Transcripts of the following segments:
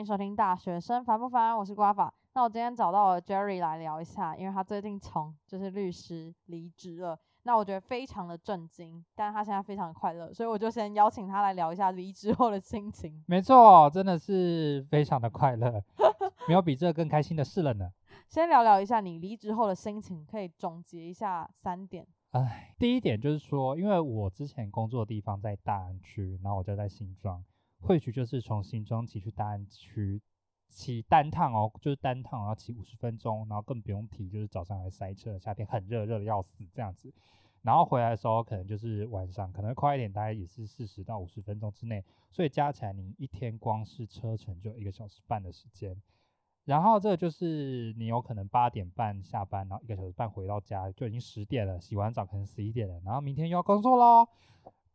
迎收听《大学生烦不烦》，我是瓜法。那我今天找到了 Jerry 来聊一下，因为他最近从就是律师离职了，那我觉得非常的震惊，但是他现在非常的快乐，所以我就先邀请他来聊一下离职后的心情。没错，真的是非常的快乐，没有比这更开心的事了呢。先聊聊一下你离职后的心情，可以总结一下三点。唉，第一点就是说，因为我之前工作的地方在大安区，然后我就在新庄，或许就是从新庄骑去大安区，骑单趟哦，就是单趟要骑五十分钟，然后更不用提就是早上还塞车，夏天很热，热的要死这样子，然后回来的时候可能就是晚上，可能快一点，大概也是四十到五十分钟之内，所以加起来你一天光是车程就一个小时半的时间。然后这就是你有可能八点半下班，然后一个小时半回到家就已经十点了，洗完澡可能十一点了，然后明天又要工作喽。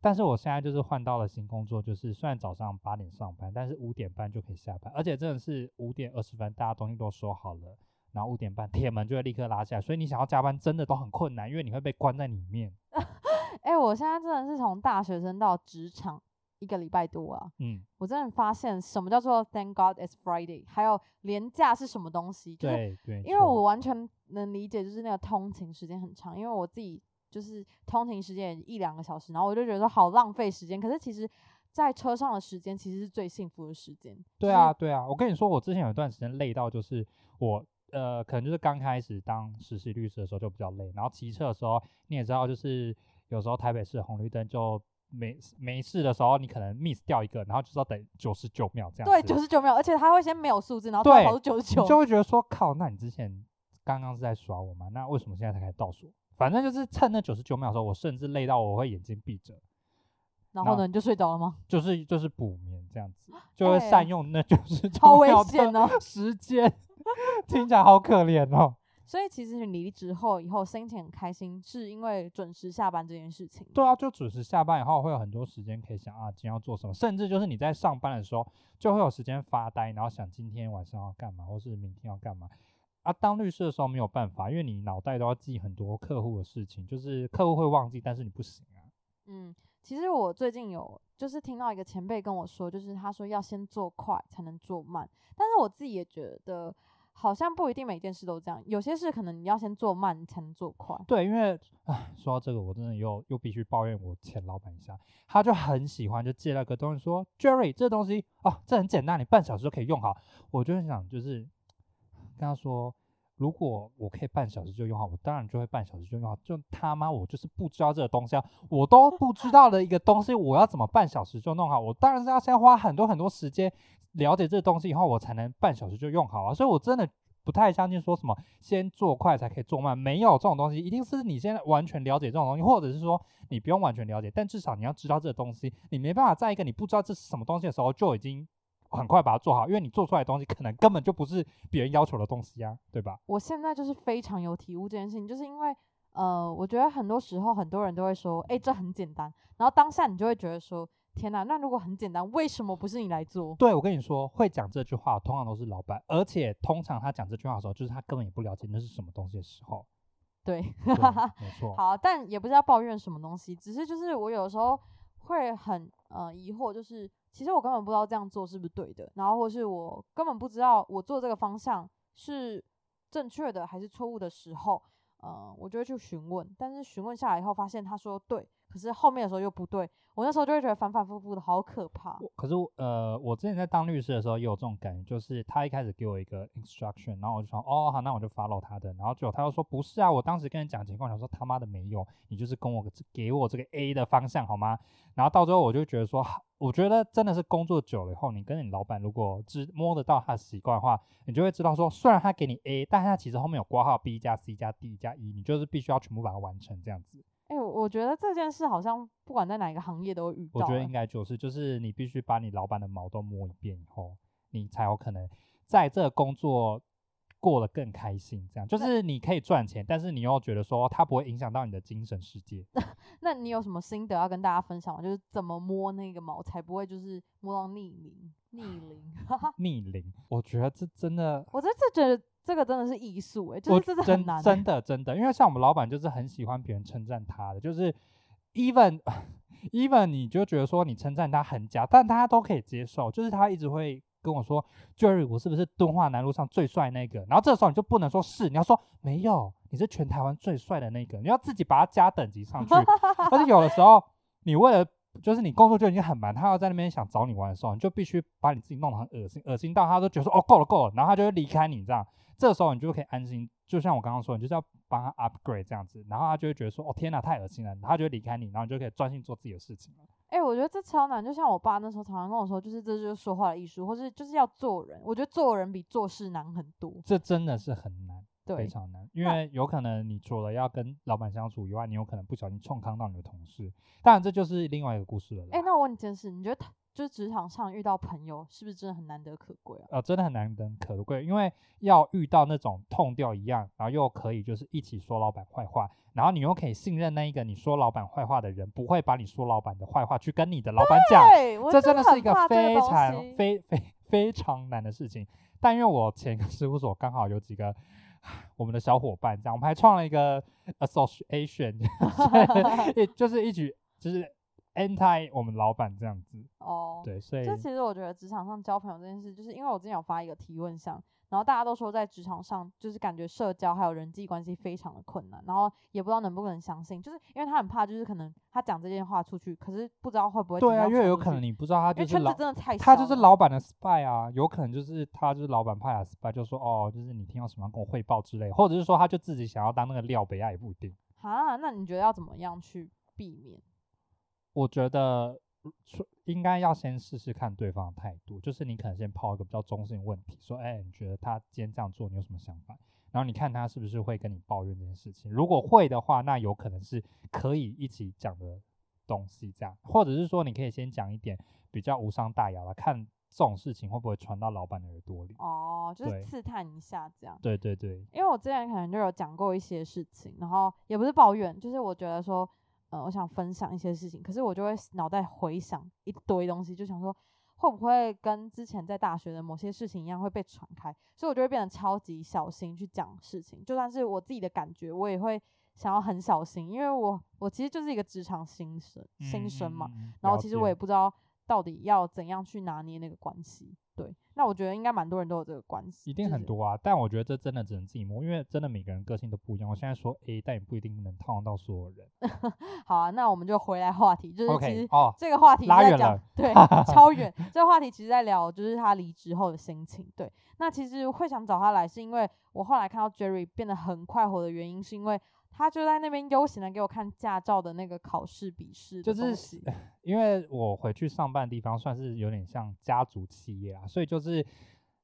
但是我现在就是换到了新工作，就是虽然早上八点上班，但是五点半就可以下班，而且真的是五点二十分，大家东西都收好了，然后五点半铁门就会立刻拉下来，所以你想要加班真的都很困难，因为你会被关在里面。哎，我现在真的是从大学生到职场。一个礼拜多啊，嗯，我真的发现什么叫做 Thank God it's Friday，还有廉价是什么东西？对对，因为我完全能理解，就是那个通勤时间很长，因为我自己就是通勤时间一两个小时，然后我就觉得好浪费时间。可是其实，在车上的时间其实是最幸福的时间。对啊，对啊，我跟你说，我之前有一段时间累到，就是我呃，可能就是刚开始当实习律师的时候就比较累，然后骑车的时候你也知道，就是有时候台北市红绿灯就。没没事的时候，你可能 miss 掉一个，然后就是要等九十九秒这样。对，九十九秒，而且他会先没有数字，然后跑到九十九，就会觉得说靠，那你之前刚刚是在耍我吗？那为什么现在才开始倒数？反正就是趁那九十九秒的时候，我甚至累到我会眼睛闭着。然后呢，你就睡着了吗？就是就是补眠这样子，就会善用那九十九秒的时间，听起来好可怜哦。所以其实你离职后以后心情很开心，是因为准时下班这件事情。对啊，就准时下班以后会有很多时间可以想啊，今天要做什么，甚至就是你在上班的时候就会有时间发呆，然后想今天晚上要干嘛，或是明天要干嘛。啊，当律师的时候没有办法，因为你脑袋都要记很多客户的事情，就是客户会忘记，但是你不行啊。嗯，其实我最近有就是听到一个前辈跟我说，就是他说要先做快才能做慢，但是我自己也觉得。好像不一定每件事都这样，有些事可能你要先做慢才能做快。对，因为啊，说到这个，我真的又又必须抱怨我前老板一下，他就很喜欢就借那个东西说，Jerry，这东西哦，这很简单，你半小时就可以用好。我就很想就是跟他说，如果我可以半小时就用好，我当然就会半小时就用好。就他妈，我就是不知道这个东西啊，我都不知道的一个东西，我要怎么半小时就弄好？我当然是要先花很多很多时间。了解这个东西以后，我才能半小时就用好啊，所以我真的不太相信说什么先做快才可以做慢，没有这种东西，一定是你现在完全了解这种东西，或者是说你不用完全了解，但至少你要知道这个东西，你没办法在一个你不知道这是什么东西的时候就已经很快把它做好，因为你做出来的东西可能根本就不是别人要求的东西呀，对吧？我现在就是非常有体悟这件事情，就是因为呃，我觉得很多时候很多人都会说，哎，这很简单，然后当下你就会觉得说。天哪，那如果很简单，为什么不是你来做？对，我跟你说，会讲这句话通常都是老板，而且通常他讲这句话的时候，就是他根本也不了解那是什么东西的时候。对，没错。好，但也不是要抱怨什么东西，只是就是我有时候会很呃疑惑，就是其实我根本不知道这样做是不是对的，然后或是我根本不知道我做这个方向是正确的还是错误的时候，呃，我就会去询问，但是询问下来以后发现他说对。可是后面的时候又不对，我那时候就会觉得反反复复的好可怕。可是呃，我之前在当律师的时候也有这种感觉，就是他一开始给我一个 instruction，然后我就说哦好，那我就 follow 他的。然后最后他又说不是啊，我当时跟你讲情况，想说他妈的没用，你就是跟我给我这个 A 的方向好吗？然后到最后我就觉得说，我觉得真的是工作久了以后，你跟你老板如果只摸得到他的习惯的话，你就会知道说，虽然他给你 A，但他其实后面有挂号 B 加 C 加 D 加 E，你就是必须要全部把它完成这样子。哎，我觉得这件事好像不管在哪一个行业都会遇到。我觉得应该就是，就是你必须把你老板的毛都摸一遍以后，你才有可能在这个工作过得更开心。这样就是你可以赚钱，但是你又觉得说它不会影响到你的精神世界。那你有什么心得要跟大家分享吗？就是怎么摸那个毛才不会就是摸到逆鳞？逆鳞？逆鳞？我觉得这真的，我真的觉得。这个真的是艺术哎，就是真的很难，真的真的，因为像我们老板就是很喜欢别人称赞他的，就是 even even 你就觉得说你称赞他很假，但大家都可以接受，就是他一直会跟我说，Jerry，我是不是敦化南路上最帅那个？然后这时候你就不能说是，你要说没有，你是全台湾最帅的那个，你要自己把它加等级上去。而且有的时候，你为了就是你工作就已经很忙，他要在那边想找你玩的时候，你就必须把你自己弄得很恶心，恶心到他都觉得说哦够了够了，然后他就会离开你这样。这个时候你就可以安心，就像我刚刚说，你就是要帮他 upgrade 这样子，然后他就会觉得说哦天哪太恶心了，他就会离开你，然后你就可以专心做自己的事情了。哎、我觉得这超难，就像我爸那时候常常跟我说，就是这就是说话的艺术，或是就是要做人。我觉得做人比做事难很多。这真的是很难，非，常难，因那为有可能你除了要跟老板相处以外，你有可能不小心冲康到你的同事，当然这就是另外一个故事了啦。哎、那我问你件事，你觉得就是职场上遇到朋友，是不是真的很难得可贵啊？呃，真的很难能可贵，因为要遇到那种痛掉一样，然后又可以就是一起说老板坏话，然后你又可以信任那一个你说老板坏话的人，不会把你说老板的坏话去跟你的老板讲，对，这真的是一个非常非非非常难的事情。但因为我前一个事务所刚好有几个我们的小伙伴，这样。我们还创了一个 association，就是一起就是 anti 我们老板这样子。哦。对，所以就其实我觉得职场上交朋友这件事，就是因为我之前有发一个提问箱，然后大家都说在职场上就是感觉社交还有人际关系非常的困难，然后也不知道能不能相信，就是因为他很怕，就是可能他讲这件话出去，可是不知道会不会对啊，因为有可能你不知道他就是老真的太他就是老板的 spy 啊，有可能就是他就是老板派的 spy，就说哦，就是你听到什么要跟我汇报之类，或者是说他就自己想要当那个料杯啊，也不一定。啊，那你觉得要怎么样去避免？我觉得应该要先试试看对方的态度，就是你可能先抛一个比较中性的问题，说，哎，你觉得他今天这样做，你有什么想法？然后你看他是不是会跟你抱怨这件事情。如果会的话，那有可能是可以一起讲的东西，这样，或者是说你可以先讲一点比较无伤大雅的，看这种事情会不会传到老板的耳朵里。哦，就是对刺探一下这样。对对对，因为我之前可能就有讲过一些事情，然后也不是抱怨，就是我觉得说，呃，我想分享一些事情，可是我就会脑袋回想一堆东西，就想说会不会跟之前在大学的某些事情一样会被传开，所以我就会变得超级小心去讲事情，就算是我自己的感觉，我也会想要很小心，因为我我其实就是一个职场新生新生嘛，嗯，嗯然后其实我也不不知道到底要怎样去拿捏那个关系，对，那我觉得应该蛮多人都有这个关系，一定很多啊，但我觉得这真的只能自己摸，因为真的每个人个性都不一样。我现在说 A，但也不一定能套用到所有人。好啊，那我们就回来话题，就是其实哦，这个话题在远了对 超远，这个话题其实在聊就是他离职后的心情。对，那其实会想找他来，是因为我后来看到 Jerry 变得很快活的原因，是因为他就在那边悠闲的给我看驾照的那个考试笔试就是，因为我回去上班的地方算是有点像家族企业啊，所以就是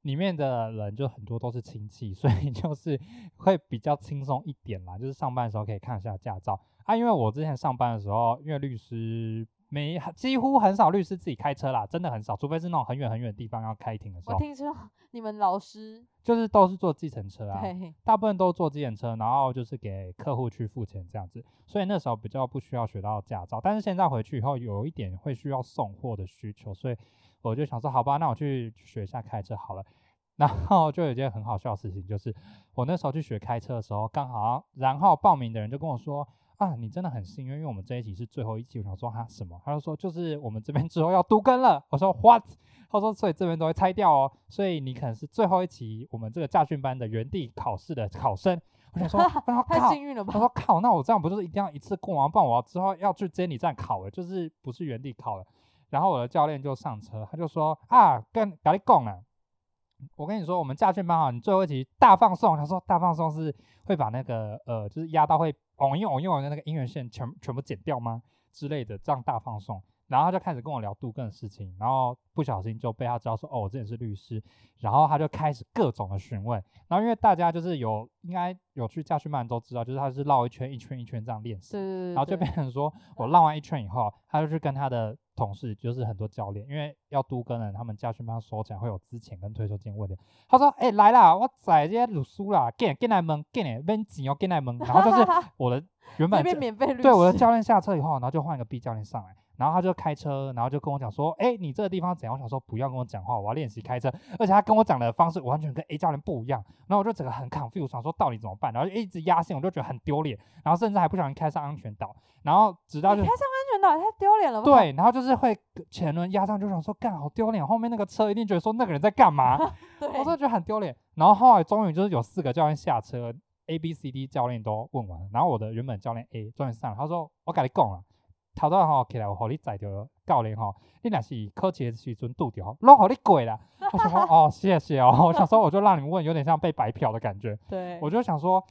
里面的人就很多都是亲戚，所以就是会比较轻松一点啦。就是上班的时候可以看一下驾照啊，因为我之前上班的时候，因为律师没几乎很少律师自己开车啦，真的很少，除非是那种很远很远的地方要开庭的时候，我听说你们老师就是都是坐计程车啊。对大部分都坐计程车，然后就是给客户去付钱这样子，所以那时候比较不需要学到驾照。但是现在回去以后，有一点会需要送货的需求，所以我就想说，好吧，那我去学一下开车好了。然后就有一件很好笑的事情，就是我那时候去学开车的时候，刚好然后报名的人就跟我说。啊，你真的很幸运，因为我们这一集是最后一集。我想说哈什么？他就说就是我们这边之后要都更了。我说 what？他说所以这边都会拆掉哦，所以你可能是最后一期我们这个驾训班的原地考试的考生。我想说，太，幸运了吧我？说靠，那我这样不就是一定要一次过完，不然我要之后要去监理站考了，就是不是原地考了。然后我的教练就上车，他就说啊，跟跟你讲啊，我跟你说，我们驾训班啊，你最后一集大放送。他说大放送是会把那个呃，就是压到会嗡一嗡一嗡的那个音乐线全全部剪掉吗？之类的，这样大放送。然后他就开始跟我聊杜更的事情，然后不小心就被他知道说，哦，我之前是律师，然后他就开始各种的询问，然后因为大家就是有应该有去驾训班都知道，就是他是绕一圈一圈一圈这样练习对，对对，然后就变成说我绕完一圈以后，他就去跟他的同事，就是很多教练，因为要都跟人，他们家训班收起来会有资遣跟退休金问题。他说：“哎、来啦，我在这些鲁苏啦，进进来门，进来门紧哦，进来门。”然后就是 我的原本对我的教练下车以后，然后就换一个 B 教练上来，然后他就开车，然后就跟我讲说，哎，你这个地方怎样？我想说不要跟我讲话，我要练习开车。而且他跟我讲的方式完全跟 A 教练不一样，然后我就整个很 confused，想说到底怎么办？然后就一直压线，我就觉得很丢脸，然后甚至还不小心开上安全岛，然后直到就开上安全岛也太丢脸了吧？对，然后就是会前轮压上，就想说干好丢脸，后面那个车一定觉得说那个人在干嘛？我真的觉得很丢脸。然后后来终于就是有四个教练下车，A、B、C、D 教练都问完，然后我的原本教练 A 终于上了，他说我跟你讲了。头到吼起来，我互你载着教练吼，你若是考试的时阵拄着，拢互你过啦。我想说哦，谢谢哦。我想说，我就让你们问，有点像被白嫖的感觉。对，我就想说，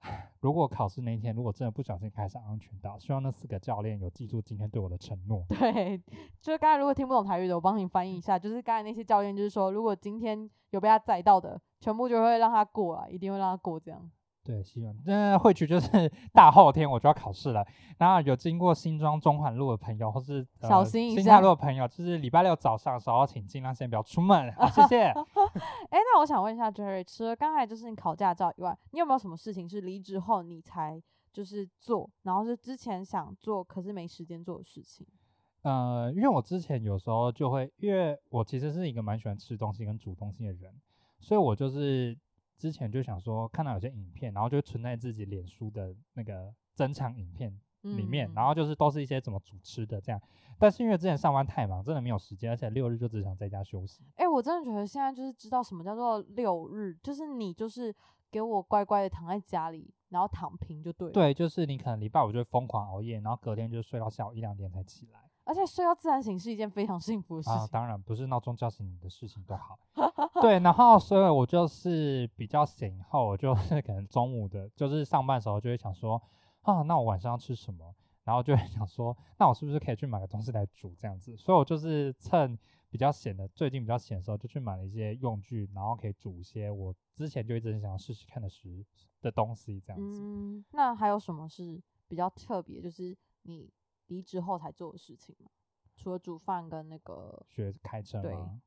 如果考试那一天，如果真的不小心开上安全岛，希望那四个教练有记住今天对我的承诺。对，就是刚才如果听不懂台语的，我帮你翻译一下。就是刚才那些教练，就是说，如果今天有被他载到的，全部就会让他过啊，一定会让他过这样。对，希望那会去就是 大后天我就要考试了。然后有经过新庄中环路的朋友，或是小心一下。新泰路的朋友，就是礼拜六早上的时候，请尽量先不要出门。好，谢谢。哎，那我想问一下 Jerry，除了刚才就是你考驾照以外，你有没有什么事情是离职后你才就是做，然后是之前想做可是没时间做的事情？呃，因为我之前有时候就会，因为我其实是一个蛮喜欢吃东西跟煮东西的人，所以我就是。之前就想说，看到有些影片，然后就存在自己脸书的那个珍藏影片里面，然后就是都是一些怎么主吃的这样。但是因为之前上班太忙，真的没有时间，而且六日就只想在家休息。哎，我真的觉得现在就是知道什么叫做六日，就是你就是给我乖乖的躺在家里，然后躺平就对。对，就是你可能礼拜五就会疯狂熬夜，然后隔天就睡到下午一两点才起来。而且睡到自然醒是一件非常幸福的事情啊！当然不是闹钟叫醒你的事情都好。对，然后所以我就是比较醒后，我就是可能中午的，就是上班时候就会想说啊，那我晚上要吃什么？然后就会想说，那我是不是可以去买个东西来煮这样子？所以我就是趁比较闲的，最近比较闲的时候，就去买了一些用具，然后可以煮一些我之前就一直很想要试试看的食的东西这样子。嗯，那还有什么是比较特别？就是你。离职后才做的事情嘛，除了煮饭跟那个学开车吗？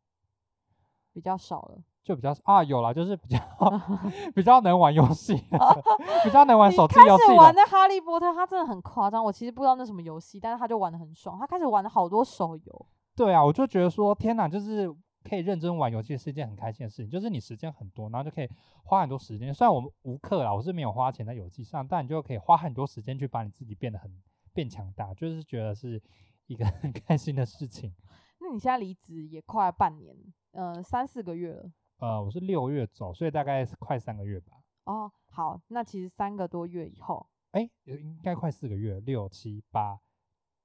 比较少了，就比较啊，有了，就是比较 比较能玩游戏，比较能玩手机游戏。开始玩那哈利波特，他真的很夸张。我其实不知道那什么游戏，但是他就玩的很爽。他开始玩了好多手游。对啊，我就觉得说，天哪，就是可以认真玩游戏是一件很开心的事情。就是你时间很多，然后就可以花很多时间。虽然我们无课啦，我是没有花钱在游戏上，但你就可以花很多时间去把你自己变得很。变强大，就是觉得是一个 很开心的事情。那你现在离职也快半年，呃，三四个月了。呃，我是六月走，所以大概是快三个月吧。哦，好，那其实三个多月以后，哎，应该快四个月，六七八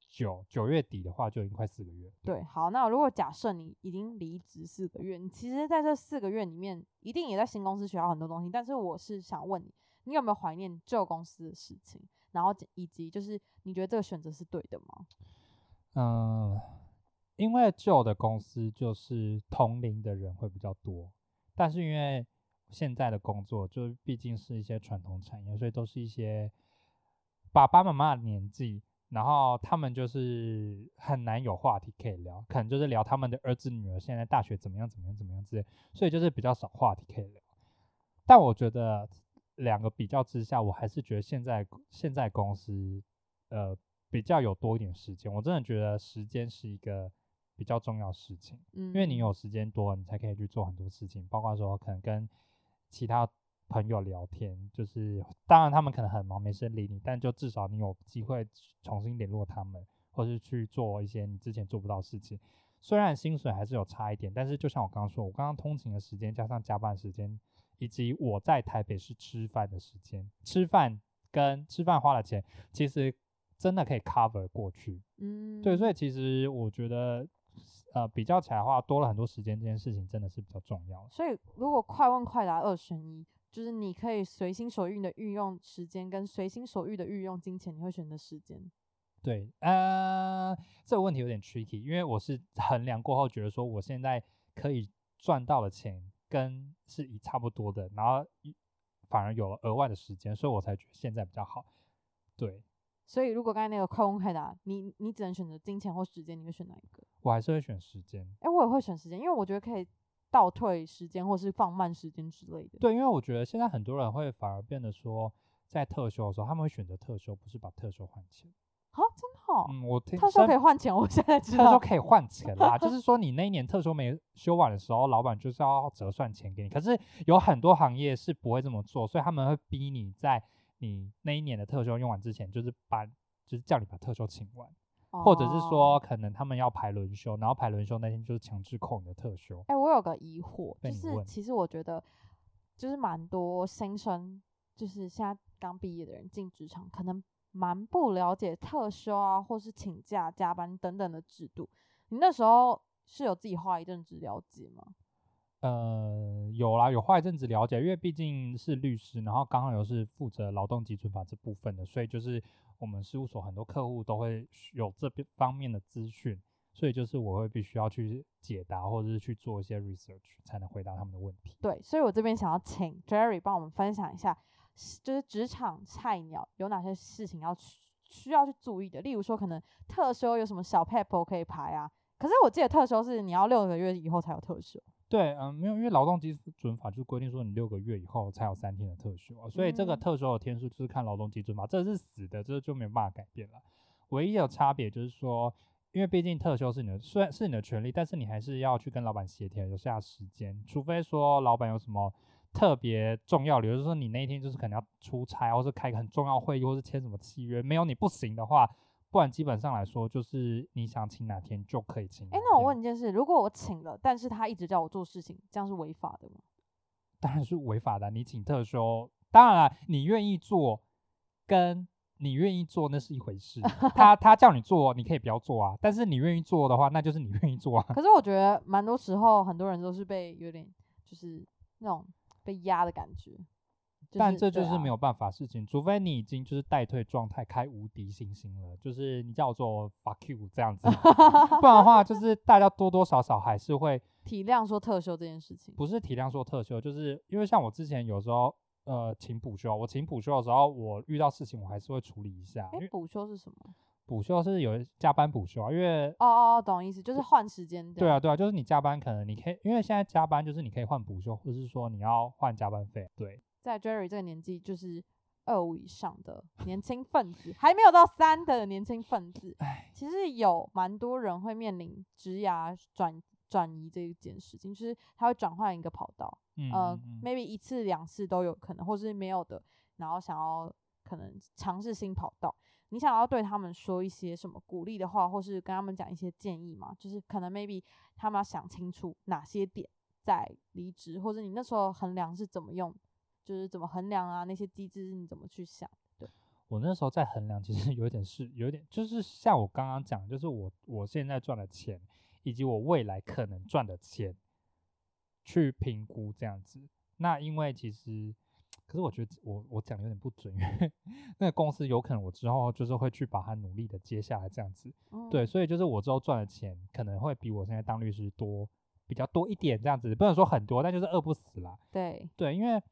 九九月底的话，就已经快四个月。对，好，那如果假设你已经离职四个月，你其实在这四个月里面，一定也在新公司学到很多东西。但是我是想问你，你有没有怀念旧公司的事情？然后以及就是你觉得这个选择是对的吗？嗯，因为旧的公司就是同龄的人会比较多，但是因为现在的工作就毕竟是一些传统产业，所以都是一些爸爸妈妈的年纪，然后他们就是很难有话题可以聊，可能就是聊他们的儿子女儿现在大学怎么样怎么样怎么样之类，所以就是比较少话题可以聊。但我觉得。两个比较之下，我还是觉得现在现在公司，呃，比较有多一点时间。我真的觉得时间是一个比较重要事情，嗯，因为你有时间多，你才可以去做很多事情，包括说可能跟其他朋友聊天，就是当然他们可能很忙没时间理你，但就至少你有机会重新联络他们，或是去做一些你之前做不到事情。虽然薪水还是有差一点，但是就像我刚刚说，我刚刚通勤的时间加上加班时间。以及我在台北市吃饭的时间，吃饭跟吃饭花的钱，其实真的可以 cover 过去。嗯，对，所以其实我觉得，呃，比较起来的话，多了很多时间，这件事情真的是比较重要。所以如果快问快答二选一，就是你可以随心所欲的运用时间，跟随心所欲的运用金钱，你会选择时间？对，呃，这个问题有点 tricky，因为我是衡量过后觉得说，我现在可以赚到的钱。跟是以差不多的，然后反而有了额外的时间，所以我才觉得现在比较好。对，所以如果刚才那个快问快答，你你只能选择金钱或时间，你会选哪一个？我还是会选时间。哎，我也会选时间，因为我觉得可以倒退时间或是放慢时间之类的。对，因为我觉得现在很多人会反而变得说，在特休的时候，他们会选择特休，不是把特休换钱。啊，真嗯，我听特休可以换钱，我现在知道。特休可以换钱啦，就是说你那一年特休没休完的时候，老板就是要折算钱给你。可是有很多行业是不会这么做，所以他们会逼你在你那一年的特休用完之前，就是把就是叫你把特休请完，或者是哦说可能他们要排轮休，然后排轮休那天就是强制扣你的特休。哎、我有个疑惑，就是其实我觉得，就是蛮多新生，就是现在刚毕业的人进职场，可能蛮不了解特休啊，或是请假、加班等等的制度。你那时候是有自己花一阵子了解吗？呃，有啦，有花一阵子了解，因为毕竟是律师，然后刚好又是负责劳动基准法这部分的，所以就是我们事务所很多客户都会有这边方面的资讯，所以就是我会必须要去解答或者是去做一些 research 才能回答他们的问题。对，所以我这边想要请 Jerry 帮我们分享一下，是就是职场菜鸟有哪些事情要去需要去注意的，例如说可能特休有什么小 pebble 可以排啊。可是我记得特休是你要六个月以后才有特休。对，嗯，没有，因为劳动基准法就规定说你六个月以后才有三天的特休啊，所以这个嗯特休的天数就是看劳动基准法，这是死的，这就没有办法改变了。唯一的差别就是说，因为毕竟特休是你的，虽然是你的权利，但是你还是要去跟老板协调留下时间，除非说老板有什么特别重要，比如说你那一天就是可能要出差，或是开个很重要会议，或是签什么契约，没有你不行的话，不然基本上来说就是你想请哪天就可以请哪哎、天。那我问你一件事，如果我请了，但是他一直叫我做事情，这样是违法的吗？当然是违法的啊。你请特休，当然了，你愿意做，跟你愿意做那是一回事。他他叫你做，你可以不要做啊。但是你愿意做的话，那就是你愿意做啊。可是我觉得蛮多时候很多人都是被有点就是那种被压的感觉。但这就是没有办法事情，除非你已经就是待退状态，开无敌星星了，就是你叫我做 fuck you 这样子，不然的话，就是大家多多少少还是会 体谅说特休这件事情。不是体谅说特休，就是因为像我之前有时候呃请补休，我请补休的时候，我遇到事情我还是会处理一下，补休是什么？补休是有加班补休啊，因为哦哦哦，懂意思，就是换时间。对啊，对啊，就是你加班可能你可以，因为现在加班就是你可以换补休，或者是说你要换加班费，对，在 Jerry 这个年纪，就是二五以上的年轻分子，还没有到三的年轻分子，唉，其实有蛮多人会面临职涯转转移这一件事情，就是他会转换一个跑道，嗯呃嗯嗯，maybe 一次两次都有可能，或是没有的，然后想要可能尝试新跑道。你想要对他们说一些什么鼓励的话，或是跟他们讲一些建议吗？就是可能 maybe 他们要想清楚哪些点在离职，或者你那时候衡量是怎么用，就是怎么衡量啊，那些机制是你怎么去想？对我那时候在衡量，其实有点是有点，就是像我刚刚讲，就是我我现在赚的钱，以及我未来可能赚的钱，去评估这样子。那因为其实，可是我觉得我我讲的有点不准，因为 那个公司有可能我之后就是会去把它努力的接下来这样子。对，嗯，所以就是我之后赚的钱可能会比我现在当律师多比较多一点这样子，不能说很多，但就是饿不死啦。对，对，因为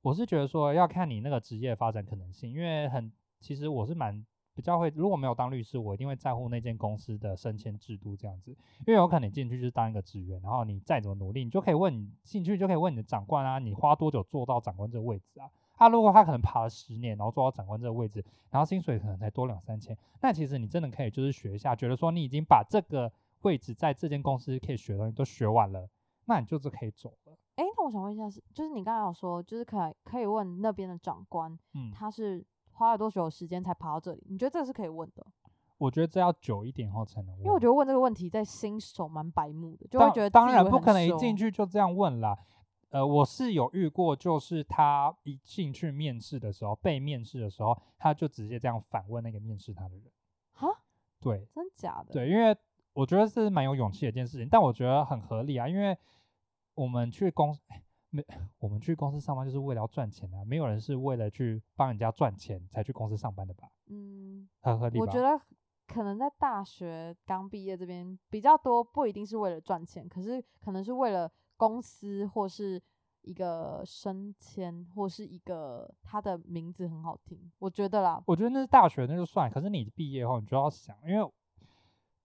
我是觉得说要看你那个职业发展可能性，因为很其实我是蛮比较会，如果没有当律师，我一定会在乎那间公司的升迁制度这样子，因为有可能你进去就是当一个职员，然后你再怎么努力，你就可以问你进去就可以问你的长官啊，你花多久做到长官这个位置啊？他、如果他可能爬了十年，然后做到长官这个位置，然后薪水可能才多两三千，那其实你真的可以就是学一下，觉得说你已经把这个位置在这间公司可以学的东西都学完了，那你就是可以走了。诶，那我想问一下是，就是你刚才有说，就是可以可以问那边的长官，嗯，他是花了多久的时间才爬到这里？你觉得这个是可以问的？我觉得这要久一点后才能问，因为我觉得问这个问题在新手蛮白目的，就会觉得当然不可能一进去就这样问啦。呃，我是有遇过，就是他一进去面试的时候，被面试的时候，他就直接这样反问那个面试他的人。哈，对真假的？对，因为我觉得这是蛮有勇气的一件事情，但我觉得很合理啊，因为我们去公司。哎没，我们去公司上班就是为了要赚钱啊，没有人是为了去帮人家赚钱才去公司上班的吧？嗯，很合理吧？我觉得可能在大学刚毕业这边比较多，不一定是为了赚钱，可是可能是为了公司或是一个升迁，或是一个他的名字很好听，我觉得啦。我觉得那是大学那就算，可是你毕业后你就要想，因为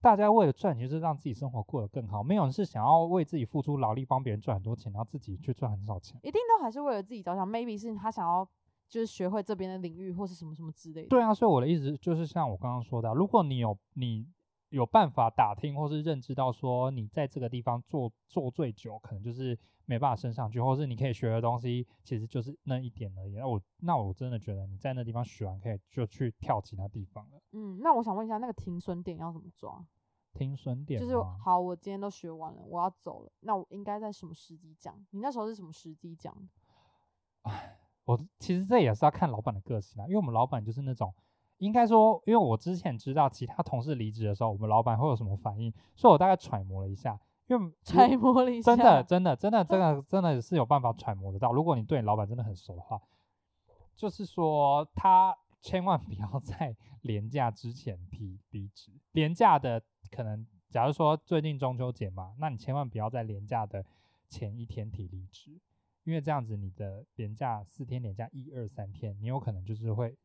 大家为了赚钱，就是让自己生活过得更好，没有人是想要为自己付出劳力帮别人赚很多钱，然后自己去赚很少钱。一定都还是为了自己着想，maybe 是他想要就是学会这边的领域或是什么什么之类的。对啊，所以我的意思就是像我刚刚说的，如果你有你有办法打听或是认知到说你在这个地方做做最久，可能就是没办法升上去，或是你可以学的东西其实就是那一点而已。那我那我真的觉得你在那地方学完，可以就去跳其他地方了。嗯，那我想问一下，那个停损点要怎么抓？停损点就是好，我今天都学完了，我要走了，那我应该在什么时机讲？你那时候是什么时机讲唉？我其实这也是要看老板的个性啊，因为我们老板就是那种，应该说，因为我之前知道其他同事离职的时候，我们老板会有什么反应，所以我大概揣摩了一下，因为 揣摩了一下，真的真的真的真 的真的是有办法揣摩得到。如果你对你老板真的很熟的话，就是说他千万不要 在廉价之前提离职，廉价的可能，假如说最近中秋节嘛，那你千万不要在廉价的前一天提离职。因为这样子，你的廉价四天，廉价一二三天，你有可能就是会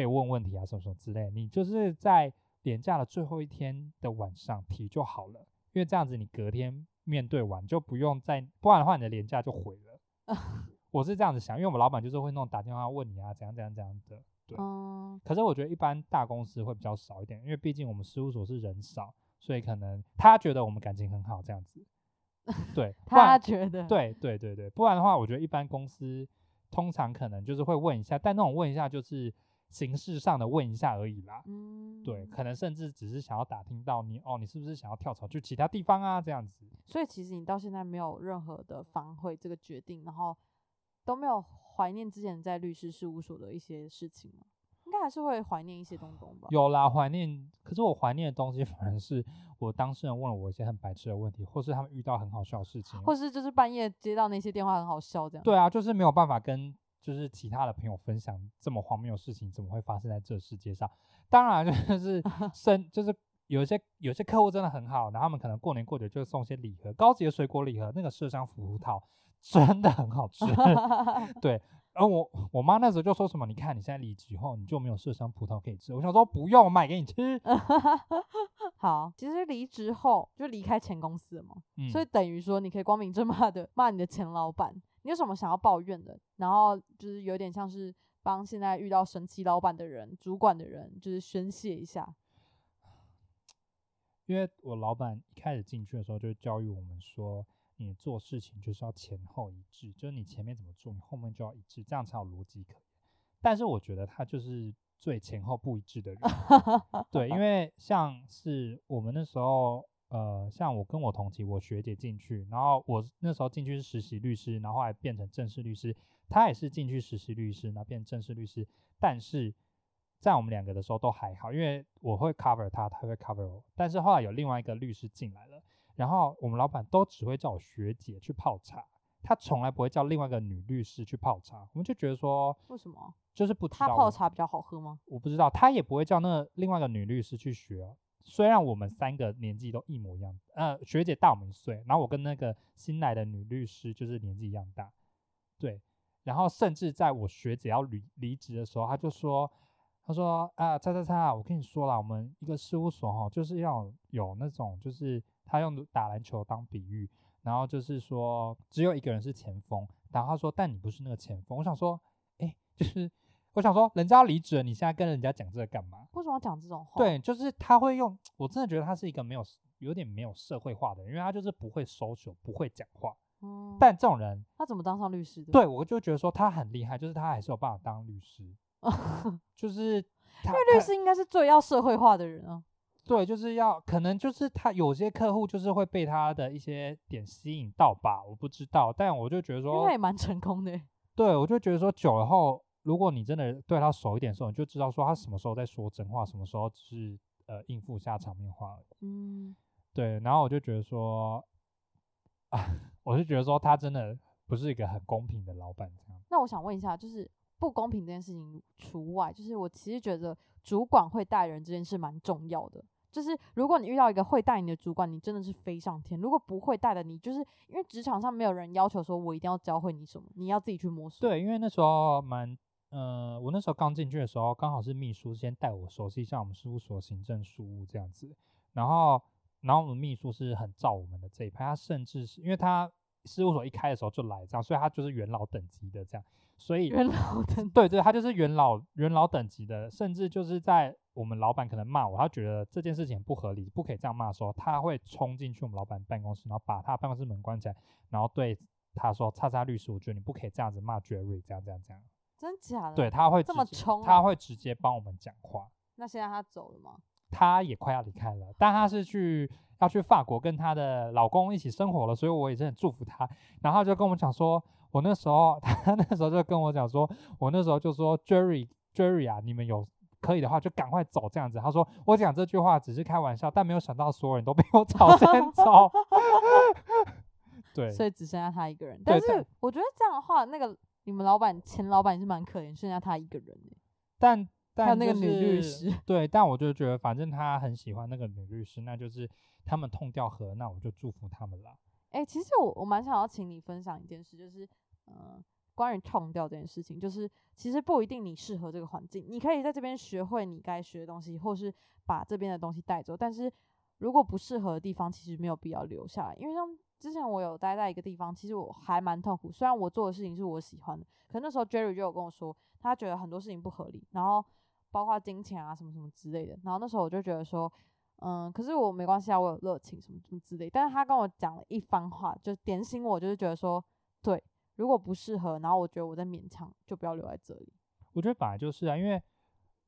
被问问题啊，什么什么之类。你就是在年假的最后一天的晚上提就好了，因为这样子你隔天面对完就不用再，不然的话你的年假就毁了。我是这样子想，因为我们老板就是会那种打电话问你啊，怎样怎样怎样的。对，嗯，可是我觉得一般大公司会比较少一点，因为毕竟我们事务所是人少，所以可能他觉得我们感情很好这样子。对，他觉得，对对对对，不然的话，我觉得一般公司通常可能就是会问一下，但那种问一下就是形式上的问一下而已啦。嗯，对，可能甚至只是想要打听到你哦，你是不是想要跳槽去其他地方啊？这样子。所以其实你到现在没有任何的反悔这个决定，然后都没有怀念之前在律师事务所的一些事情吗？应该还是会怀念一些东东吧。有啦，怀念。可是我怀念的东西 反而是我当事人问了我一些很白痴的问题，或是他们遇到很好笑的事情，或是就是半夜接到那些电话很好笑这样。对啊，就是没有办法跟就是其他的朋友分享这么荒谬的事情，怎么会发生在这世界上？当然就 是 生就是有一些有些客户真的很好，然后他们可能过年过节就送些礼盒，高级的水果礼盒，那个麝香葡萄真的很好吃。对，然后我我妈那时候就说什么，你看你现在离职后你就没有麝香葡萄可以吃，我想说不用，我买给你吃。好，其实离职后就离开前公司了嘛，嗯，所以等于说你可以光明正大的骂你的前老板，你有什么想要抱怨的，然后就是有点像是帮现在遇到神奇老板的人、主管的人，就是宣泄一下。因为我老板一开始进去的时候就教育我们说，你做事情就是要前后一致，就是你前面怎么做，你后面就要一致，这样才有逻辑可言。但是我觉得他就是最前后不一致的人，对，因为像是我们那时候，呃，像我跟我同期，我学姐进去，然后我那时候进去是实习律师，然后后来变成正式律师，她也是进去实习律师，然后变正式律师，但是在我们两个的时候都还好，因为我会 cover 她，她会 cover 我，但是后来有另外一个律师进来了，然后我们老板都只会叫我学姐去泡茶。他从来不会叫另外一个女律师去泡茶，我们就觉得说，为什么？就是不知他道我泡茶比较好喝吗？我不知道，他也不会叫那另外一个女律师去学哦。虽然我们三个年纪都一模一样，呃，学姐大我们一岁，然后我跟那个新来的女律师就是年纪一样大，对。然后甚至在我学姐要离离职的时候，她就说，她说啊，叉叉叉，我跟你说了，我们一个事务所哈，就是要有那种，就是他用打篮球当比喻，然后就是说只有一个人是前锋，然后他说，但你不是那个前锋。我想说，哎，就是我想说，人家要离职了，你现在跟人家讲这个干嘛？为什么要讲这种话？对，就是他会用，我真的觉得他是一个没有有点没有社会化的人，因为他就是不会 social，不会讲话。嗯，但这种人，他怎么当上律师的？对我就觉得说他很厉害，就是他还是有办法当律师，就是因为律师应该是最要社会化的人啊。对，就是要可能就是他有些客户就是会被他的一些点吸引到吧，我不知道，但我就觉得说因为他也，蛮成功的欸。对我就觉得说久了后，如果你真的对他熟一点的时候，你就知道说他什么时候在说真话，什么时候只是呃应付一下场面话而已。嗯，对，然后我就觉得说，啊，我就觉得说他真的不是一个很公平的老板这样。那我想问一下，就是不公平这件事情除外，就是我其实觉得主管会带人这件事蛮重要的。就是如果你遇到一个会带你的主管，你真的是飞上天；如果不会带的，你就是因为职场上没有人要求说我一定要教会你什么，你要自己去摸索。对，因为那时候蛮，呃，我那时候刚进去的时候，刚好是秘书先带我熟悉一下我们事务所行政事务这样子，然后，然后我们秘书是很照我们的这一派，他甚至是因为他事务所一开的时候就来这样，所以他就是元老等级的这样，所以元老等对对，他就是元老元老等级的，甚至就是在我们老板可能骂我，他觉得这件事情不合理，不可以这样骂的时候，他会冲进去我们老板办公室，然后把他办公室门关起来，然后对他说：“叉叉律师，我觉得你不可以这样子骂 Jerry，这样这样这样。真假的？对，他会这么冲啊他会直接帮我们讲话。那现在他走了吗？他也快要离开了，但他是去要去法国跟他的老公一起生活了，所以我也是很祝福他。然后他就跟我们讲说，我那时候 他那时候就跟我讲说，我那时候就说 Jerry Jerry 啊，你们有可以的话就赶快走这样子。他说我讲这句话只是开玩笑，但没有想到所有人都被我吵先 走。对，所以只剩下他一个人。但是我觉得这样的话，那个你们老板前老板也是蛮可怜，剩下他一个人欸但但那个女律师。对，但我就觉得反正他很喜欢那个女律师，那就是他们痛掉河，那我就祝福他们啦。哎、其实我我蛮想要请你分享一件事，就是呃，关于痛掉这件事情，就是其实不一定你适合这个环境，你可以在这边学会你该学的东西，或是把这边的东西带走。但是如果不适合的地方，其实没有必要留下来，因为像之前我有待在一个地方，其实我还蛮痛苦。虽然我做的事情是我喜欢的，可那时候 Jerry 就有跟我说，他觉得很多事情不合理，然后包括金钱啊什么什么之类的。然后那时候我就觉得说，嗯，可是我没关系啊，我有热情什么什么之类。但是他跟我讲了一番话，就点醒我，就是觉得说，对，如果不适合，然后我觉得我在勉强，就不要留在这里。我觉得本来就是啊，因为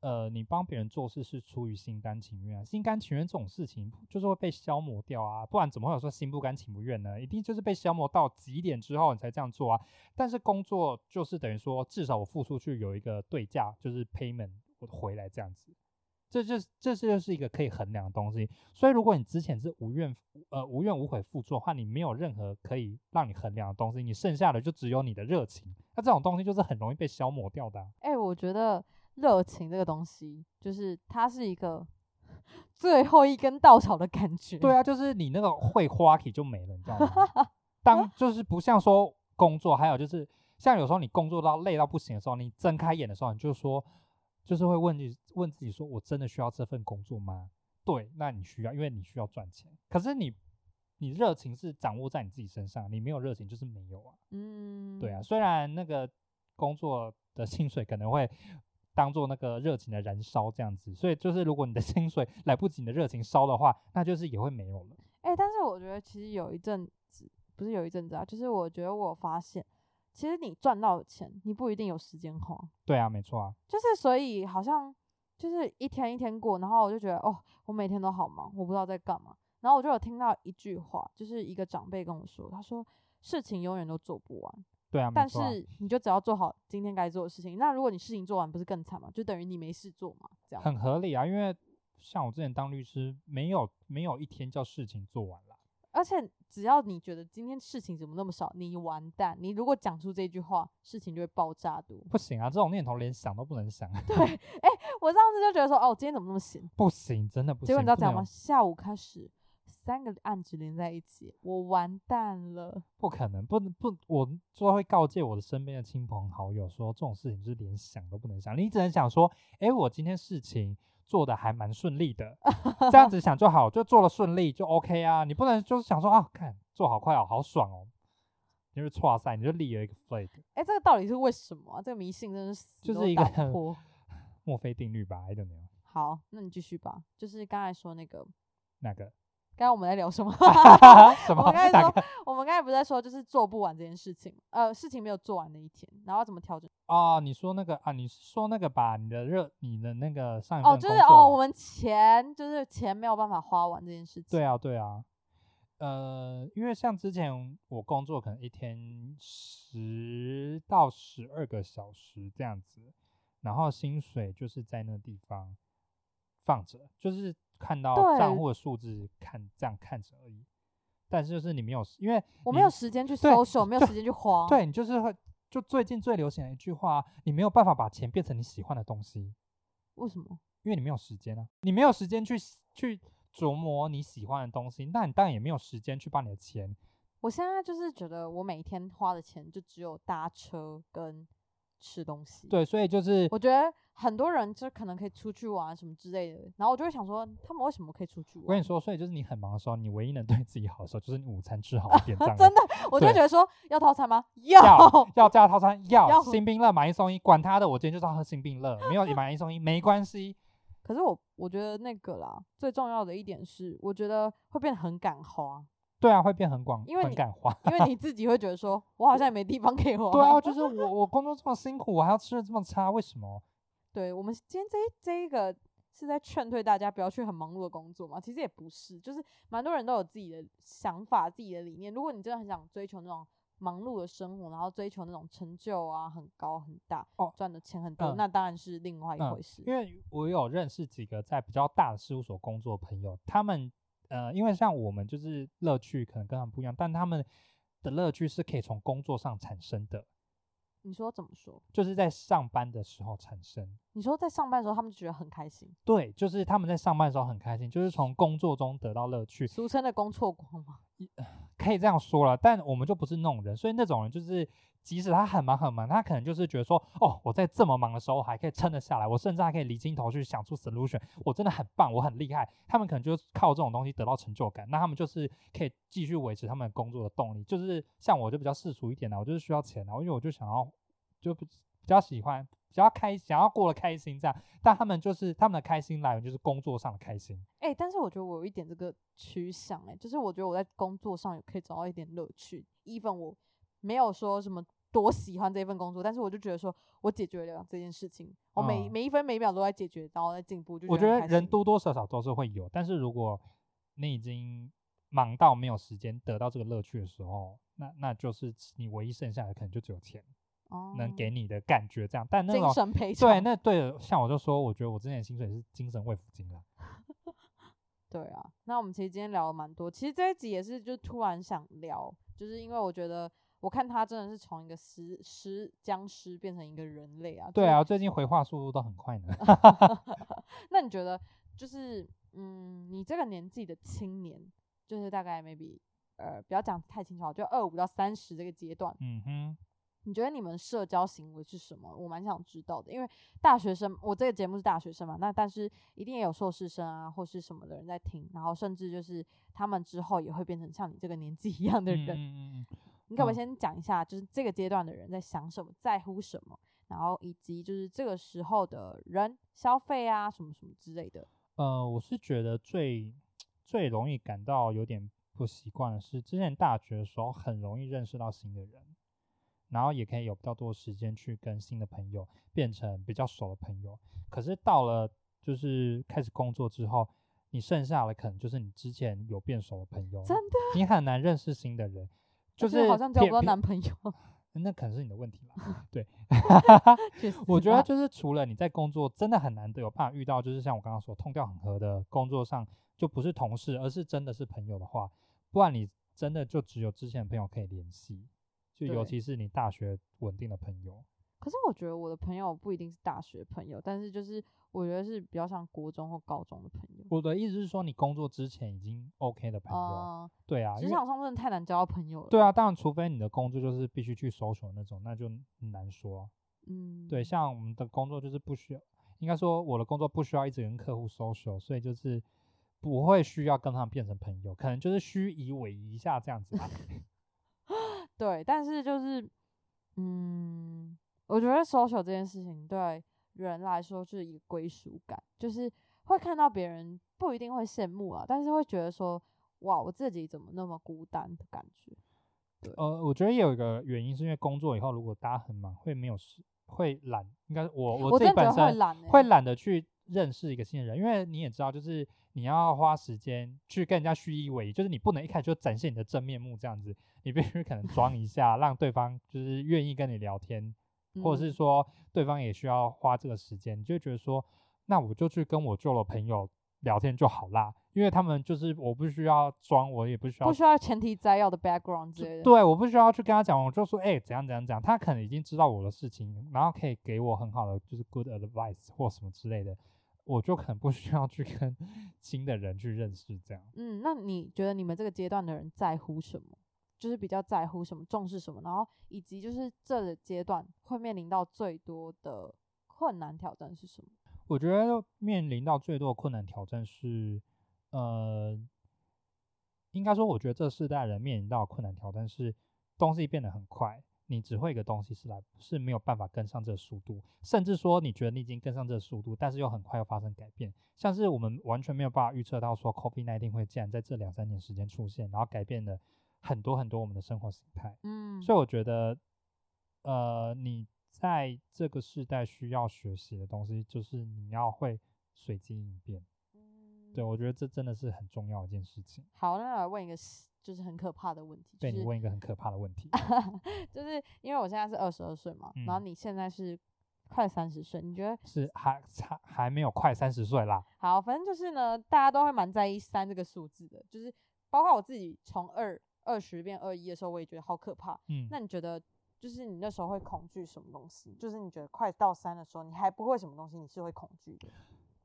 呃，你帮别人做事是出于心甘情愿啊，心甘情愿这种事情就是会被消磨掉啊，不然怎么会有说心不甘情不愿呢？一定就是被消磨到极点之后你才这样做啊。但是工作就是等于说，至少我付出去有一个对价，就是 payment 我回来这样子。这就是这是就是一个可以衡量的东西，所以如果你之前是无怨呃无怨无悔付出的话，你没有任何可以让你衡量的东西，你剩下的就只有你的热情，那这种东西就是很容易被消磨掉的啊、哎、我觉得热情这个东西，就是它是一个 最后一根稻草的感觉。对啊，就是你那个会花题就没了，你知道吗？当就是不像说工作，还有就是像有时候你工作到累到不行的时候，你睁开眼的时候，你就说，就是会问你问自己说，我真的需要这份工作吗？对，那你需要，因为你需要赚钱。可是你你热情是掌握在你自己身上，你没有热情就是没有啊。嗯，对啊，，虽然那个工作的薪水可能会当做那个热情的燃烧这样子，所以就是如果你的 薪水来不及你的热情烧的话，那就是也会没有了。哎、但是我觉得其实有一阵子，不是有一阵子啊，就是我觉得我有发现，其实你赚到的钱，你不一定有时间花。对啊，没错啊，就是所以好像就是一天一天过，然后我就觉得哦，我每天都好忙，我不知道在干嘛。然后我就有听到一句话，就是一个长辈跟我说，他说事情永远都做不完，对啊，没但错啊是你就只要做好今天该做的事情。那如果你事情做完，不是更惨吗？就等于你没事做嘛，这样。很合理啊，因为像我之前当律师，没有没有一天叫事情做完了。而且只要你觉得今天事情怎么那么少，你完蛋。你如果讲出这句话，事情就会爆炸多。不行啊，这种念头连想都不能想，对，哎、我上次就觉得说，哦，今天怎么那么闲？不行，真的不行。结果你知道不怎样吗？下午开始，三个案子连在一起，我完蛋了。不可能，不能不，我就会告诫我的身边的亲朋好友说，这种事情就是连想都不能想，你只能想说，哎，我今天事情做的还蛮顺利的，这样子想就好，就做了顺利就 OK 啊，你不能就是想说啊，看做好快哦，好爽哦，你就是错赛，你就立了一个 flag，哎、这个到底是为什么啊、这个迷信真的是就是一个打不破。墨菲定律吧，I don't know 好，那你继续吧。就是刚才说那个，那个刚刚我们在聊什么？什么我刚才说我们刚才不是在说，就是做不完这件事情，呃，事情没有做完的一天，然后怎么调整？哦，你说那个啊，你是说那个吧，你的热，你的那个上一哦，就是哦，我们钱就是钱没有办法花完这件事情。对啊，对啊，呃，因为像之前我工作可能一天十到十二个小时这样子，然后薪水就是在那个地方放着，就是看到账户的数字看这样看着而已。但是就是你没有，因为我没有时间去搜索，没有时间去花。，对你就是会，就最近最流行的一句话，你没有办法把钱变成你喜欢的东西。为什么？因为你没有时间啊，你没有时间去去琢磨你喜欢的东西，那你当然也没有时间去把你的钱。我现在就是觉得我每天花的钱就只有搭车跟吃东西。，对，所以就是我觉得很多人就可能可以出去玩什么之类的，然后我就会想说，他们为什么可以出去玩？我跟你说，所以就是你很忙的时候，你唯一能对自己好的时候，就是你午餐吃好一点这样。真的，我就觉得说要套餐吗？要要加套餐，要要新冰乐买一送一，管他的，我今天就是要喝新冰乐，没有买一送一没关系。可是我我觉得那个啦，最重要的一点是，我觉得会变得很敢花，对啊，会变很广，因为你敢花。因为你自己会觉得说，我好像也没地方可以花。对啊，就是我我工作这么辛苦，我还要吃的这么差，为什么？对我们今天这一这一个是在劝退大家不要去很忙碌的工作嘛？其实也不是，就是蛮多人都有自己的想法、自己的理念。如果你真的很想追求那种忙碌的生活，然后追求那种成就啊，很高很大，哦赚的钱很多，嗯那当然是另外一嗯回事。因为我有认识几个在比较大的事务所工作的朋友，他们呃，因为像我们就是乐趣可能跟他们不一样，但他们的乐趣是可以从工作上产生的，你说怎么说？就是在上班的时候产生。你说在上班的时候，他们就觉得很开心，对，就是他们在上班的时候很开心，就是从工作中得到乐趣，俗称的工作光嘛。可以这样说了。但我们就不是那种人，所以那种人就是，即使他很忙很忙，他可能就是觉得说，哦，我在这么忙的时候我还可以撑得下来，我甚至还可以理清头绪想出 solution，我真的很棒，我很厉害。他们可能就是靠这种东西得到成就感，那他们就是可以继续维持他们工作的动力。就是像我就比较世俗一点的，我就是需要钱啊，因为我就想要就比比较喜欢。比较开，想要过得开心这样，但他们就是他们的开心来源就是工作上的开心。哎、但是我觉得我有一点这个趋向，哎，就是我觉得我在工作上也可以找到一点乐趣。even 我没有说什么多喜欢这份工作，但是我就觉得说我解决了这件事情，我每、嗯每一分每一秒都在解决，然后在进步，就我觉得得很开心人多多少少都是会有，但是如果你已经忙到没有时间得到这个乐趣的时候，那那就是你唯一剩下的可能就只有钱哦能给你的感觉这样。但那精种神赔偿。对，那对，像我就说，我觉得我之前的薪水是精神慰抚金啦。对啊，那我们其实今天聊了蛮多，其实这一集也是就突然想聊，就是因为我觉得我看他真的是从一个尸尸僵尸变成一个人类啊。对啊，最近回话速度都很快呢。那你觉得就是嗯，你这个年纪的青年，就是大概 maybe 呃，不要讲太清楚好，就二五到三十这个阶段，嗯哼，你觉得你们社交行为是什么？我蛮想知道的，因为大学生，我这个节目是大学生嘛，那但是一定也有硕士生啊，或是什么的人在听，然后甚至就是他们之后也会变成像你这个年纪一样的嗯人。嗯嗯嗯，你可不可以嗯先讲一下，就是这个阶段的人在想什么，在乎什么，然后以及就是这个时候的人消费啊，什么什么之类的。呃，我是觉得最最容易感到有点不习惯的是，之前大学的时候很容易认识到新的人，然后也可以有比较多时间去跟新的朋友变成比较熟的朋友。可是到了就是开始工作之后，你剩下的可能就是你之前有变熟的朋友，真的，你很难认识新的人，就是好像交不到男朋友。那可能是你的问题吧。对，去死我觉得就是除了你在工作真的很难得有办法遇到，就是像我刚刚说通调很合的工作上，就不是同事，而是真的是朋友的话，不然你真的就只有之前的朋友可以联系，就尤其是你大学稳定的朋友。可是我觉得我的朋友不一定是大学朋友，但是就是我觉得是比较像国中或高中的朋友。我的意思是说，你工作之前已经 OK 的朋友，嗯，对啊，职场上真的太难交到朋友了。对啊，当然除非你的工作就是必须去搜索那种，那就很难说啊。嗯，对，像我们的工作就是不需要，应该说我的工作不需要一直跟客户 social，所以就是不会需要跟他们变成朋友，可能就是虚以委夷一下这样子吧。对，但是就是，嗯，我觉得 social 这件事情对人来说就是一个归属感，就是会看到别人不一定会羡慕啊，但是会觉得说，哇，我自己怎么那么孤单的感觉。呃，我觉得也有一个原因，是因为工作以后如果大家很忙，会没有时会懒，应该我我自己本身得会懒、欸，会懒得去认识一个新的人，因为你也知道，就是你要花时间去跟人家虚以委蛇，就是你不能一开始就展现你的真面目这样子，你必须可能装一下，让对方就是愿意跟你聊天，或者是嗯说对方也需要花这个时间，你就觉得说，那我就去跟我旧的朋友聊天就好啦，因为他们就是我不需要装，我也不需要不需要前提摘要的 background 之类的。对，我不需要去跟他讲，我就说，哎、怎样怎样怎样，他可能已经知道我的事情，然后可以给我很好的就是 good advice 或什么之类的，我就可能不需要去跟 新的人去认识这样。嗯，那你觉得你们这个阶段的人在乎什么？就是比较在乎什么，重视什么，然后以及就是这个阶段会面临到最多的困难挑战是什么？我觉得面临到最多的困难挑战是，呃，应该说，我觉得这世代人面临到困难挑战是东西变得很快，你只会一个东西是来是没有办法跟上这个速度，甚至说你觉得你已经跟上这个速度，但是又很快又发生改变，像是我们完全没有办法预测到说 COVID-19 会竟然在这两三年时间出现，然后改变了很多很多我们的生活形态。嗯，所以我觉得，呃，你在这个时代需要学习的东西，就是你要会随机应变。嗯对，我觉得这真的是很重要一件事情。好，那来问一个就是很可怕的问题，就被你问一个很可怕的问题。就是因为我现在是二十二岁嘛，然后嗯你现在是快三十岁，你觉得是还差还没有快三十岁啦，好？反正就是呢，大家都会蛮在意三这个数字的，就是包括我自己从二二十变二一的时候，我也觉得好可怕。嗯，那你觉得，就是你那时候会恐惧什么东西？就是你觉得快到三的时候，你还不会什么东西，你是会恐惧的？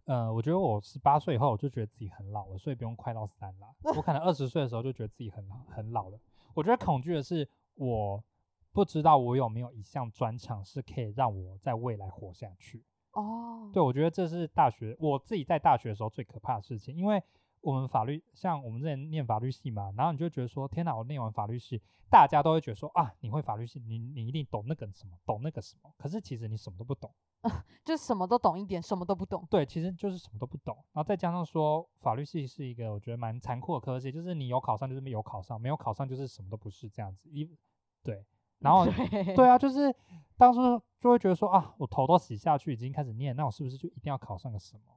呃，我觉得我十八岁以后，我就觉得自己很老了，所以不用快到三啦。我可能二十岁的时候就觉得自己很老很老了。我觉得恐惧的是我不知道我有没有一项专长是可以让我在未来活下去。哦，对，我觉得这是大学我自己在大学的时候最可怕的事情，因为我们法律像我们之前念法律系嘛，然后你就觉得说，天哪，我念完法律系，大家都会觉得说啊，你会法律系，你你一定懂那个什么，懂那个什么，可是其实你什么都不懂。就是什么都懂一点，什么都不懂。对，其实就是什么都不懂，然后再加上说法律系是一个我觉得蛮残酷的科系，就是你有考上就是没有考上，没有考上就是什么都不是这样子。一对，然后对对啊，就是当初就会觉得说啊，我头都洗下去，已经开始念，那我是不是就一定要考上个什么？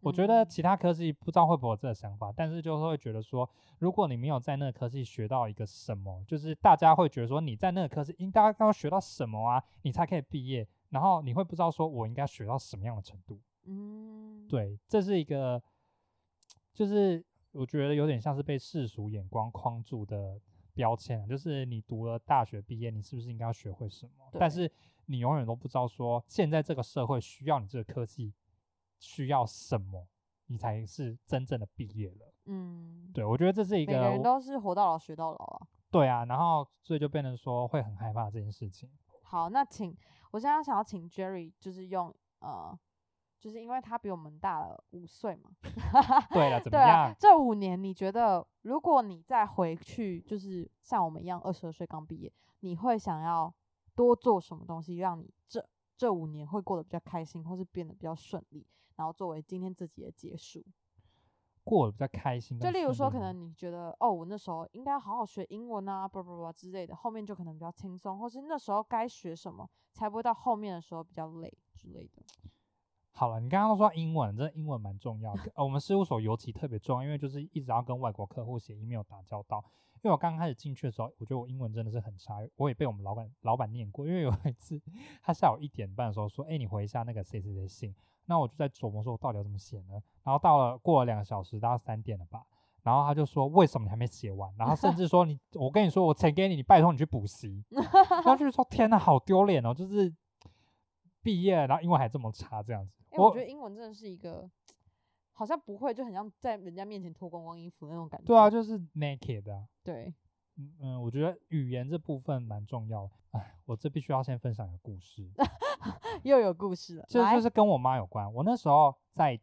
我觉得嗯其他科系不知道会不会有这个想法，但是就是会觉得说，如果你没有在那个科系学到一个什么，就是大家会觉得说你在那个科系应该要学到什么啊，你才可以毕业，然后你会不知道说我应该学到什么样的程度。嗯，对，这是一个，就是我觉得有点像是被世俗眼光框住的标签啊，就是你读了大学毕业，你是不是应该要学会什么？但是你永远都不知道说，现在这个社会需要你这个科技需要什么，你才是真正的毕业了。嗯，对，我觉得这是一每个个人都是活到老学到老啊。对啊，然后所以就变成说会很害怕这件事情。好，那请我现在想要请 Jerry，就是用呃，就是因为他比我们大了五岁嘛，对了，怎么对啊样？，这五年你觉得，如果你再回去，就是像我们一样二十二岁刚毕业，你会想要多做什么东西，让你这这五年会过得比较开心，或是变得比较顺利，然后作为今天自己的结束？过得比较开心就。例如说，可能你觉得哦，我那时候应该好好学英文啊，不不不之类的，后面就可能比较轻松，或是那时候该学什么，才不会到后面的时候比较累之类的。好了，你刚刚说英文，真的英文蛮重要的。呃，我们事务所尤其特别重要，因为就是一直要跟外国客户写 email 打交道。因为我刚开始进去的时候，我觉得我英文真的是很差，我也被我们老板老板念过。因为有一次，他下午一点半的时候说：“哎、你回一下那个谁谁谁信。”那我就在琢磨说，我到底要怎么写呢？然后到了过了两个小时，大概三点了吧。然后他就说：“为什么你还没写完？”然后甚至说你：“ 我跟你说，我钱给你，你拜托你去补习。”然后就是说：“天呐，好丢脸哦！就是毕业，然后英文还这么差，这样子。”我觉得英文真的是一个，好像不会，就很像在人家面前脱光光衣服那种感觉。对啊，就是 naked 啊。对，嗯嗯，我觉得语言这部分蛮重要的。哎，我这必须要先分享一个故事，又有故事了。来这就是跟我妈有关。我那时候在，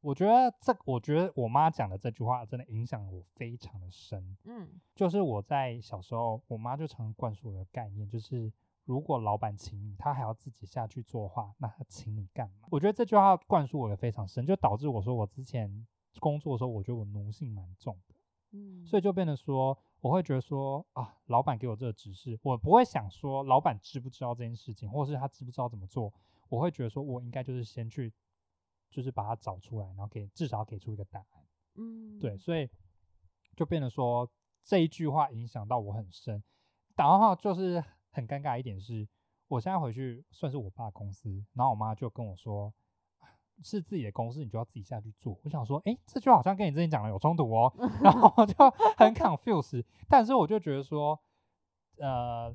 我觉得这，我觉得我妈讲的这句话真的影响了我非常的深。嗯就是我在小时候，我妈就常灌输我的概念，就是如果老板请你，他还要自己下去做的话，那他请你干嘛？我觉得这句话灌输我的非常深，就导致我说我之前工作的时候，我觉得我奴性蛮重的。嗯，所以就变得说，我会觉得说啊，老板给我这个指示，我不会想说老板知不知道这件事情，或者是他知不知道怎么做，我会觉得说我应该就是先去，就是把它找出来，然后给至少给出一个答案。嗯对，所以就变得说这一句话影响到我很深。然后就是很尴尬一点是，我现在回去算是我爸公司，然后我妈就跟我说。是自己的公司，你就要自己下去做。我想说，诶，这句好像跟你之前讲的有冲突哦，然后我就很 confused。但是我就觉得说，呃，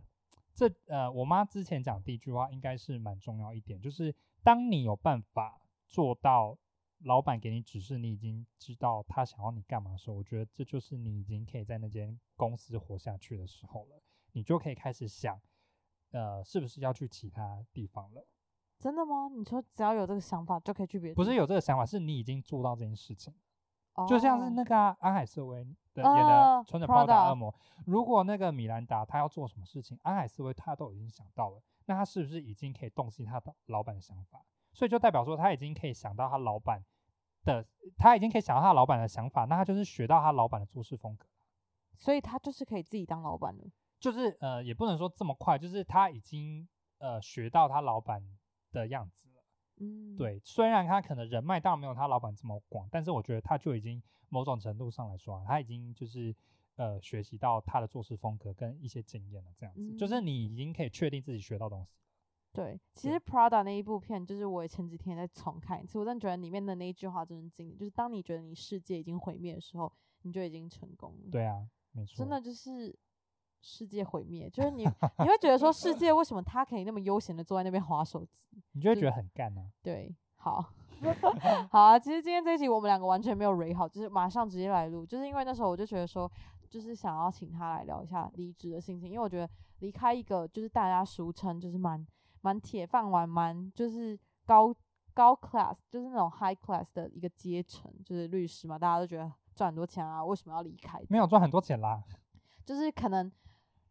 这呃，我妈之前讲第一句话应该是蛮重要一点，就是当你有办法做到老板给你指示，你已经知道他想要你干嘛的时候，我觉得这就是你已经可以在那间公司活下去的时候了。你就可以开始想，呃，是不是要去其他地方了？真的吗？你说只要有这个想法就可以去别的？不是有这个想法，是你已经做到这件事情。就像是那个安海瑟薇的演的《穿着 Prada 恶魔》，如果那个米兰达他要做什么事情，安海瑟薇他都已经想到了，那他是不是已经可以洞悉他的老板的想法？所以就代表说他已经可以想到他老板的，他已经可以想到他老板的想法，那他就是学到他老板的做事风格，所以他就是可以自己当老板了。就是呃，也不能说这么快，就是他已经呃学到他老板的样子。嗯，对，虽然他可能人脉当然没有他老板这么广，但是我觉得他就已经某种程度上来说，他已经就是呃学习到他的做事风格跟一些经验了，这样子，就是你已经可以确定自己学到东西。对，其实 Prada 那一部片，就是我前几天在重看一次，我真的觉得里面的那一句话真的经典，就是当你觉得你世界已经毁灭的时候，你就已经成功了。对啊，没错，真的就是。世界毁灭，就是你，你会觉得说世界为什么他可以那么悠闲的坐在那边划手机？你就会觉得很干呢？对，好，好啊。其实今天这一集我们两个完全没有 r 好，就是马上直接来录，就是因为那时候我就觉得说，就是想要请他来聊一下离职的心情，因为我觉得离开一个就是大家俗称就是蛮蛮铁饭碗，蛮就是高高 class，就是那种 high class 的一个阶层，就是律师嘛，大家都觉得赚很多钱啊，为什么要离开？没有赚很多钱啦，就是可能。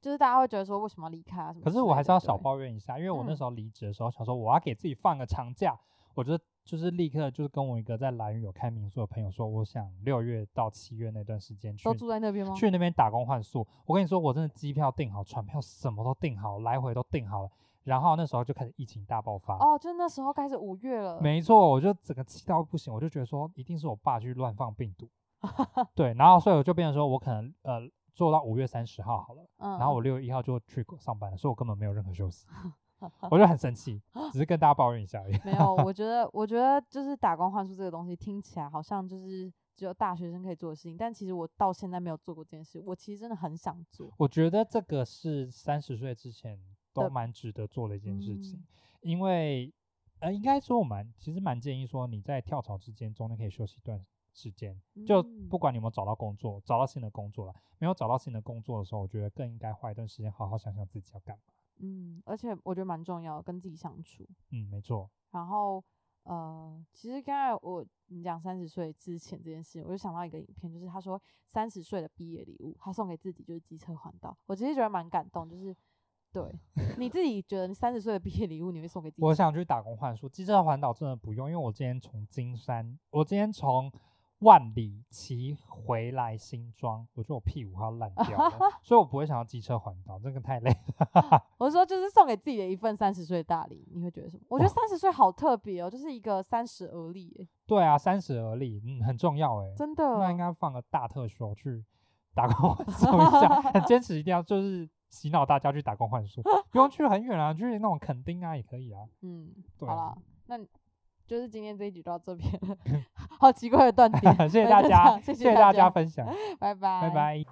就是大家会觉得说为什么要离开啊什么？可是我还是要小抱怨一下，因为我那时候离职的时候想说我要给自己放个长假，我觉得就是立刻就是跟我一个在兰屿有开民宿的朋友说，我想六月到七月那段时间去都住在那边吗？去那边打工换宿。我跟你说，我真的机票订好，船票什么都订好，来回都订好了。然后那时候就开始疫情大爆发。哦，就那时候开始五月了。没错，我就整个气到不行，我就觉得说一定是我爸去乱放病毒。对，然后所以我就变成说我可能呃。做到五月三十号好了，然后我六月一号就去上班了，所以我根本没有任何休息，我就很生气，只是跟大家抱怨一下而已。没有，我 觉得，我觉得就是打工换宿这个东西听起来好像就是只有大学生可以做的事情，但其实我到现在没有做过这件事，我其实真的很想做。我觉得这个是三十岁之前都蛮值得做的一件事情，因为呃，应该说我蛮其实蛮建议说你在跳槽之间中间可以休息一段。时间就不管你有没有找到工作，找到新的工作了，没有找到新的工作的时候，我觉得更应该花一段时间好好想想自己要干嘛。嗯，而且我觉得蛮重要，跟自己相处。嗯，没错。然后呃，其实刚才我你讲三十岁之前这件事，我就想到一个影片，就是他说三十岁的毕业礼物，他送给自己就是机车环岛。我其实觉得蛮感动，就是对 你自己觉得你三十岁的毕业礼物你会送给自己？我想去打工换书，机车环岛真的不用，因为我今天从金山，我今天从。万里骑回来新装，我觉得我屁股快要烂掉了，所以我不会想要机车环岛，这个太累了。我说就是送给自己的一份三十岁大礼，你会觉得什么？我觉得三十岁好特别哦，就是一个三十而立。对啊，三十而立，嗯，很重要哎，真的。那应该放个大特休去打工换宿一下，很坚持一定要就是洗脑大家去打工换宿，不用去很远啊，去那种垦丁啊也可以啊。嗯，好了，那。就是今天这一集到这边，好奇怪的断点。谢谢大家，谢谢大家分享，拜拜，拜拜。